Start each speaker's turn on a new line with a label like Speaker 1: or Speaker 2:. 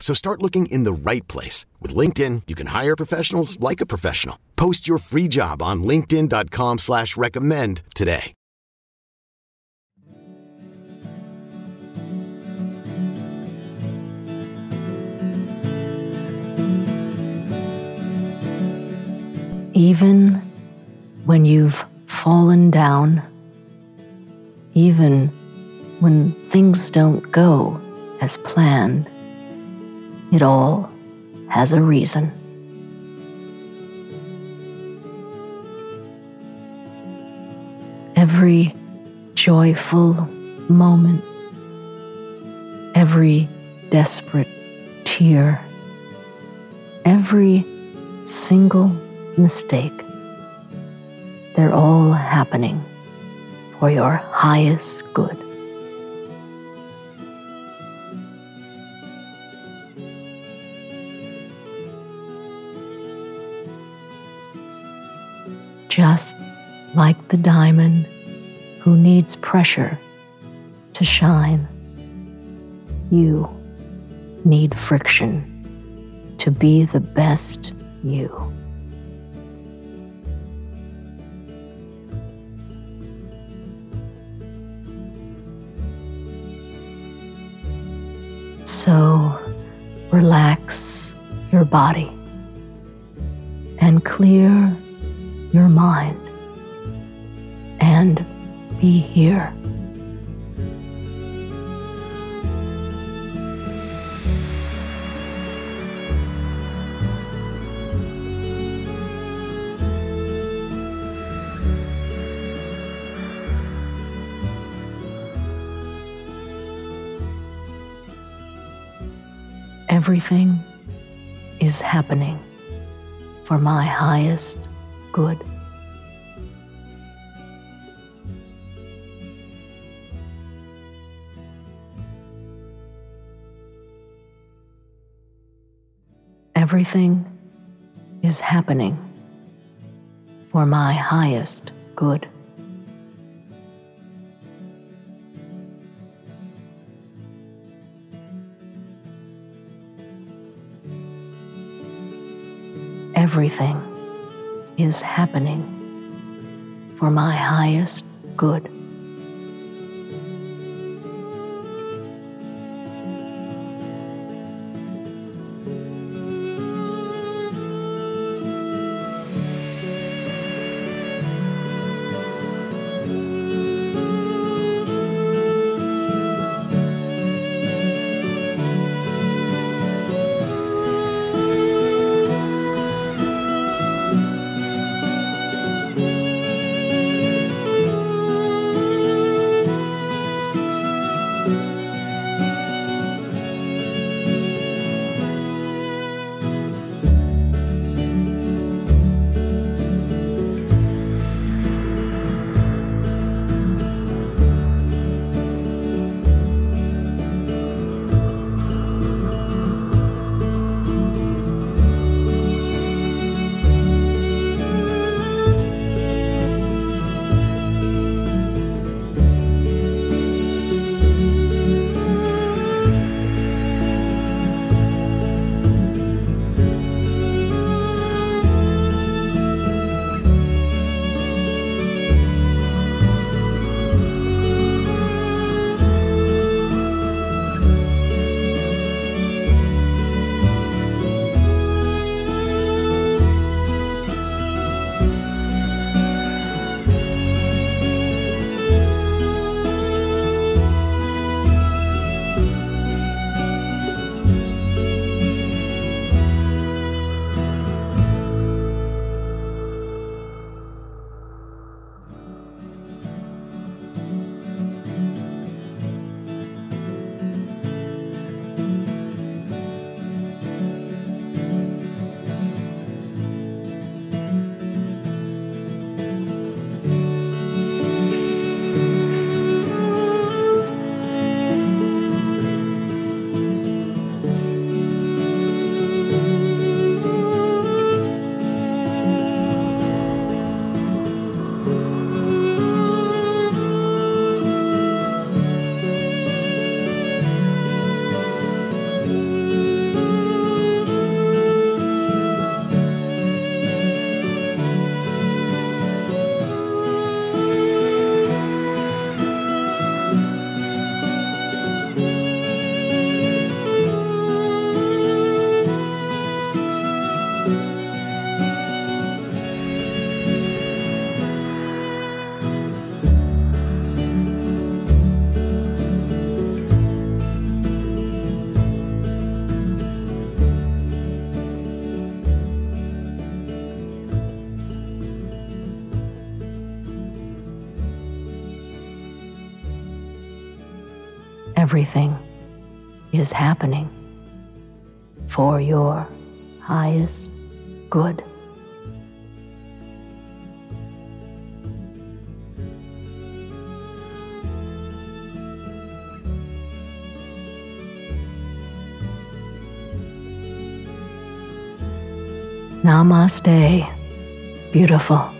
Speaker 1: So start looking in the right place. With LinkedIn, you can hire professionals like a professional. Post your free job on linkedin.com slash recommend today.
Speaker 2: Even when you've fallen down, even when things don't go as planned, it all has a reason. Every joyful moment, every desperate tear, every single mistake, they're all happening for your highest good. Just like the diamond who needs pressure to shine, you need friction to be the best you. So relax your body and clear your mind and be here. Everything is happening for my highest good. Everything is happening for my highest good. Everything is happening for my highest good. Everything is happening for your highest good. Namaste, beautiful.